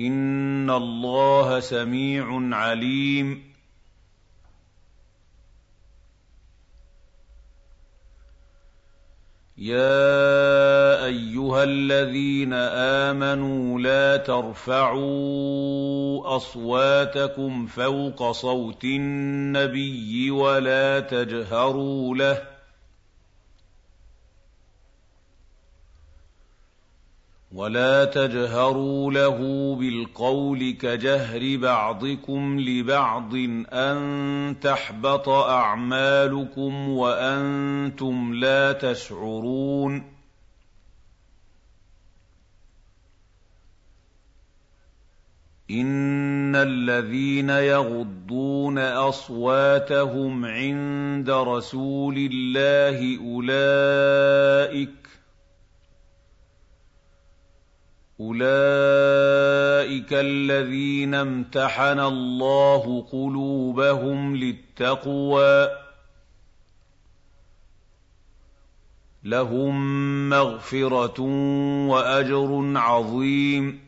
ان الله سميع عليم. يا ايها الذين امنوا لا ترفعوا اصواتكم فوق صوت النبي ولا تجهروا له ولا تجهروا له بالقول كجهر بعضكم لبعض أن تحبط أعمالكم وأنتم لا تشعرون إن الذين يغضون أصواتهم عند رسول الله أولئك أُولَٰئِكَ الَّذِينَ امْتَحَنَ اللَّهُ قُلُوبَهُمْ لِلتَّقْوَىٰ ۚ لَهُم مَّغْفِرَةٌ وَأَجْرٌ عَظِيمٌ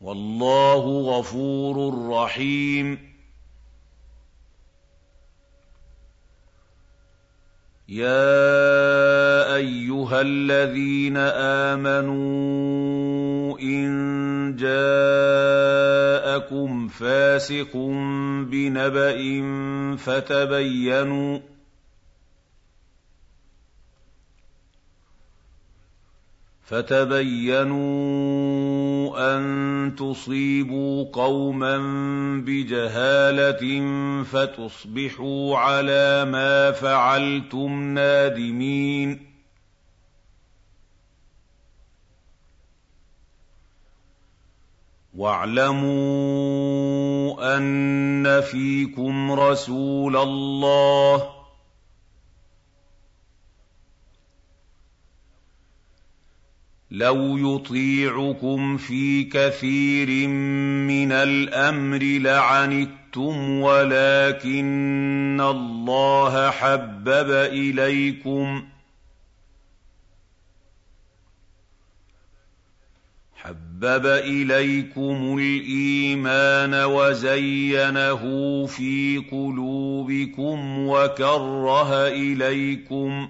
والله غفور رحيم. يا أيها الذين آمنوا إن جاءكم فاسق بنبأ فتبينوا فتبينوا ان تصيبوا قوما بجهاله فتصبحوا على ما فعلتم نادمين واعلموا ان فيكم رسول الله لو يطيعكم في كثير من الامر لعنتم ولكن الله حبب اليكم حبب اليكم الايمان وزينه في قلوبكم وكره اليكم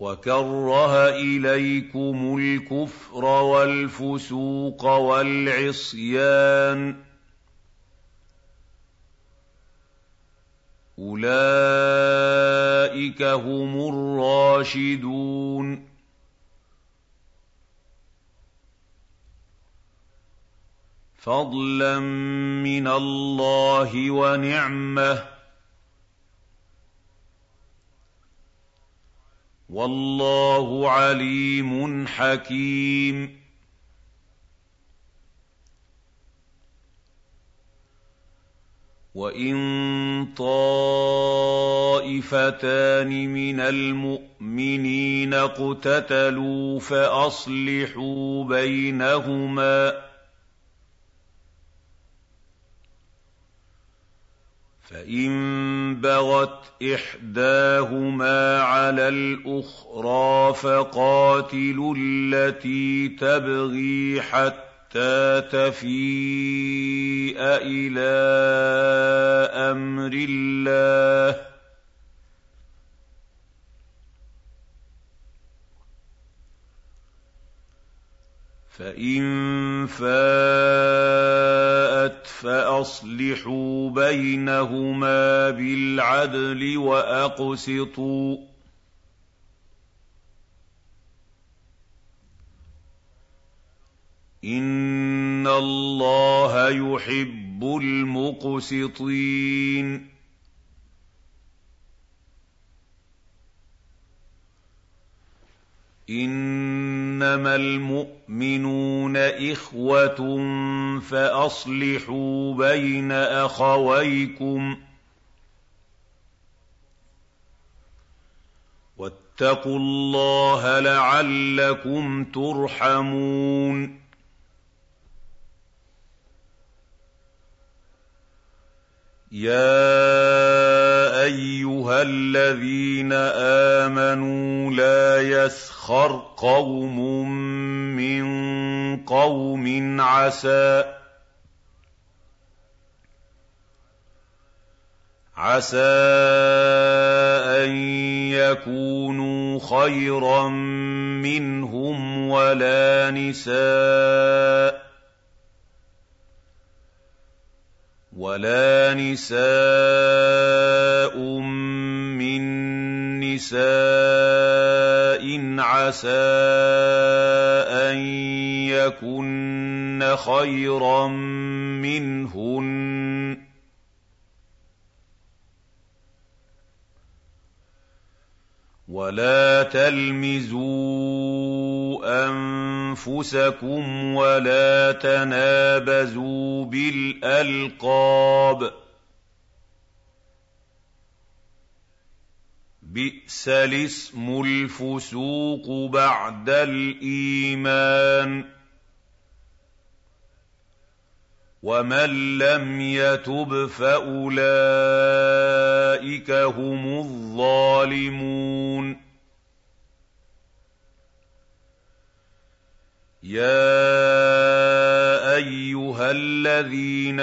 وكره اليكم الكفر والفسوق والعصيان اولئك هم الراشدون فضلا من الله ونعمه والله عليم حكيم. وإن طائفتان من المؤمنين اقتتلوا فأصلحوا بينهما فان بغت احداهما على الاخرى فقاتلوا التي تبغي حتى تفيء إلى أمر الله فان فاتت فاصلحوا بينهما بالعدل واقسطوا ان الله يحب المقسطين انما المؤمنون اخوه فاصلحوا بين اخويكم واتقوا الله لعلكم ترحمون يَا أَيُّهَا الَّذِينَ آمَنُوا لَا يَسْخَرْ قَوْمٌ مِّن قَوْمٍ عَسَىٰ عَسَىٰ أَن يَكُونُوا خَيْرًا مِّنْهُمْ وَلَا نِسَاءٌ ولا نساء من نساء عسى أن يكن خيرا منهن. ولا تلمزوا أنفسكم ولا تنابزوا بالألقاب. بئس الاسم الفسوق بعد الإيمان. ومن لم يتب فأولئك هم الظالمون. يا ايها الذين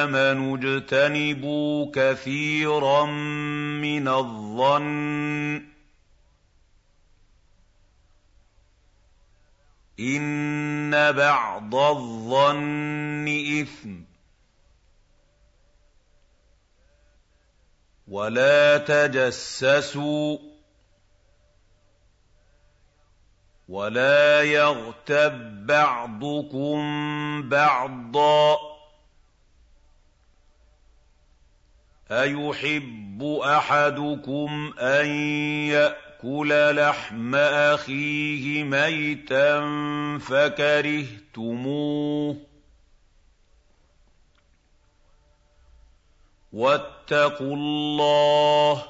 امنوا اجتنبوا كثيرا من الظن إِنَّ بَعْضَ الظَّنِّ إِثْمٌ ۖ وَلَا تَجَسَّسُوا وَلَا يَغْتَب بَّعْضُكُم بَعْضًا ۚ. أَيُحِبُّ أَحَدُكُمْ أَن يَأْكُلَ لَحْمَ أَخِيهِ مَيْتًا فَكَرِهْتُمُوهُ ۚ؟ وَاتَّقُوا اللَّهَ ۚ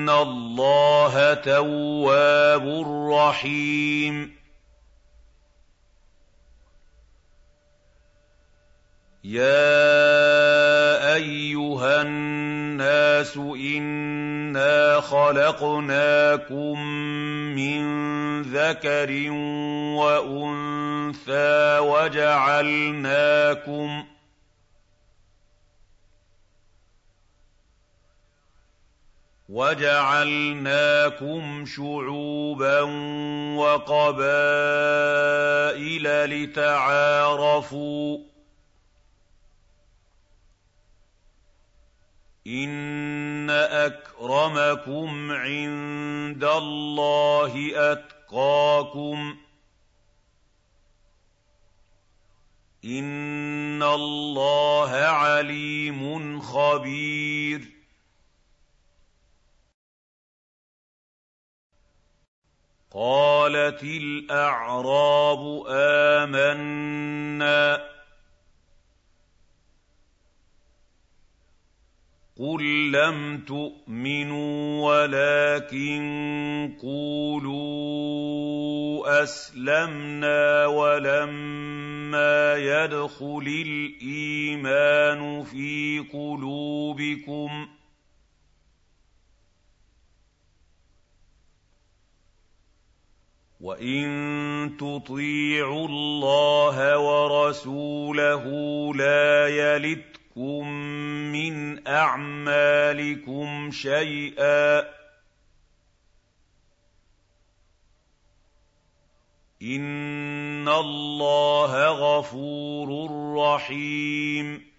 إِنَّ اللَّهَ تَوَّابٌ رَّحِيمٌ يَا أَيُّهَا النَّاسُ إِنَّا خَلَقْنَاكُم مِّن ذَكَرٍ وَأُنثَىٰ وَجَعَلْنَاكُمْ وَجَعَلْنَاكُمْ شُعُوبًا وَقَبَائِلَ لِتَعَارَفُوا إِنَّ أَكْرَمَكُمْ عِندَ اللَّهِ أَتْقَاكُمْ ۚ إِنَّ اللَّهَ عَلِيمٌ خَبِيرٌ قَالَتِ الْأَعْرَابُ آمَنَّا. قُل لَّمْ تُؤْمِنُوا وَلَٰكِن قُولُوا أَسْلَمْنَا وَلَمَّا يَدْخُلِ الْإِيمَانُ فِي قُلُوبِكُمْ ۖ وَإِن تُطِيعُوا اللَّهَ وَرَسُولَهُ لَا يَلِتْكُم مِّنْ أَعْمَالِكُمْ شَيْئًا إِنَّ اللَّهَ غَفُورٌ رَّحِيمٌ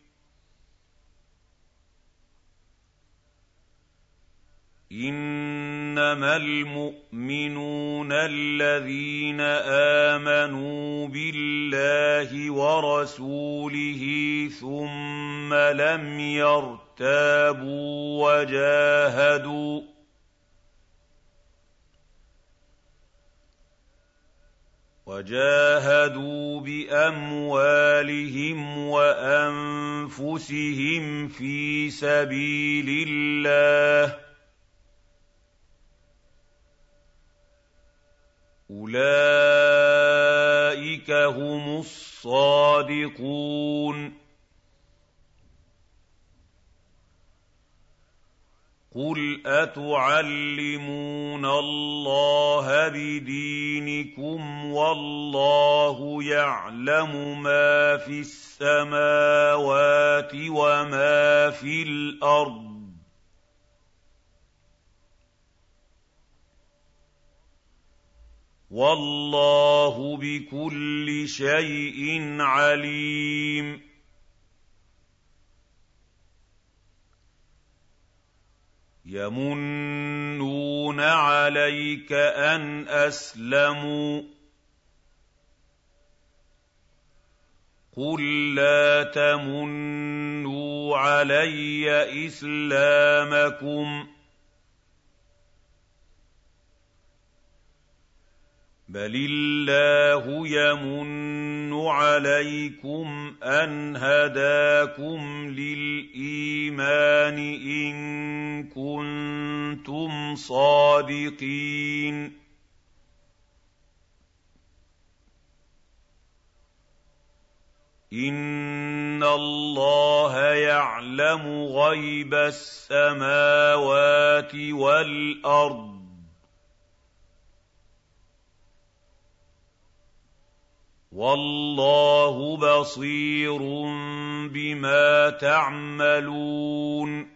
إِنَّمَا الْمُؤْمِنُونَ الَّذِينَ آمَنُوا بِاللَّهِ وَرَسُولِهِ ثُمَّ لَمْ يَرْتَابُوا وَجَاهَدُوا وَجَاهَدُوا بِأَمْوَالِهِمْ وَأَنفُسِهِمْ فِي سَبِيلِ اللَّهِ أُولَٰئِكَ هُمُ الصَّادِقُونَ. قُلْ أَتُعَلِّمُونَ اللَّهَ بِدِينِكُمْ وَاللَّهُ يَعْلَمُ مَا فِي السَّمَاوَاتِ وَمَا فِي الْأَرْضِ وَاللَّهُ بِكُلِّ شَيْءٍ عَلِيمٌ. يَمُنُّونَ عَلَيْكَ أَنْ أَسْلَمُوا ۖ. قُل لَّا تَمُنُّوا عَلَيَّ إِسْلَامَكُم. بَلِ اللَّهُ يَمُنُّ عَلَيْكُمْ أَنْ هَدَاكُمْ لِلْإِيمَانِ إِن كُنتُمْ صَادِقِينَ إِنَّ اللَّهَ يَعْلَمُ غَيْبَ السَّمَاوَاتِ وَالْأَرْضِ وَاللَّهُ بَصِيرٌ بِمَا تَعْمَلُونَ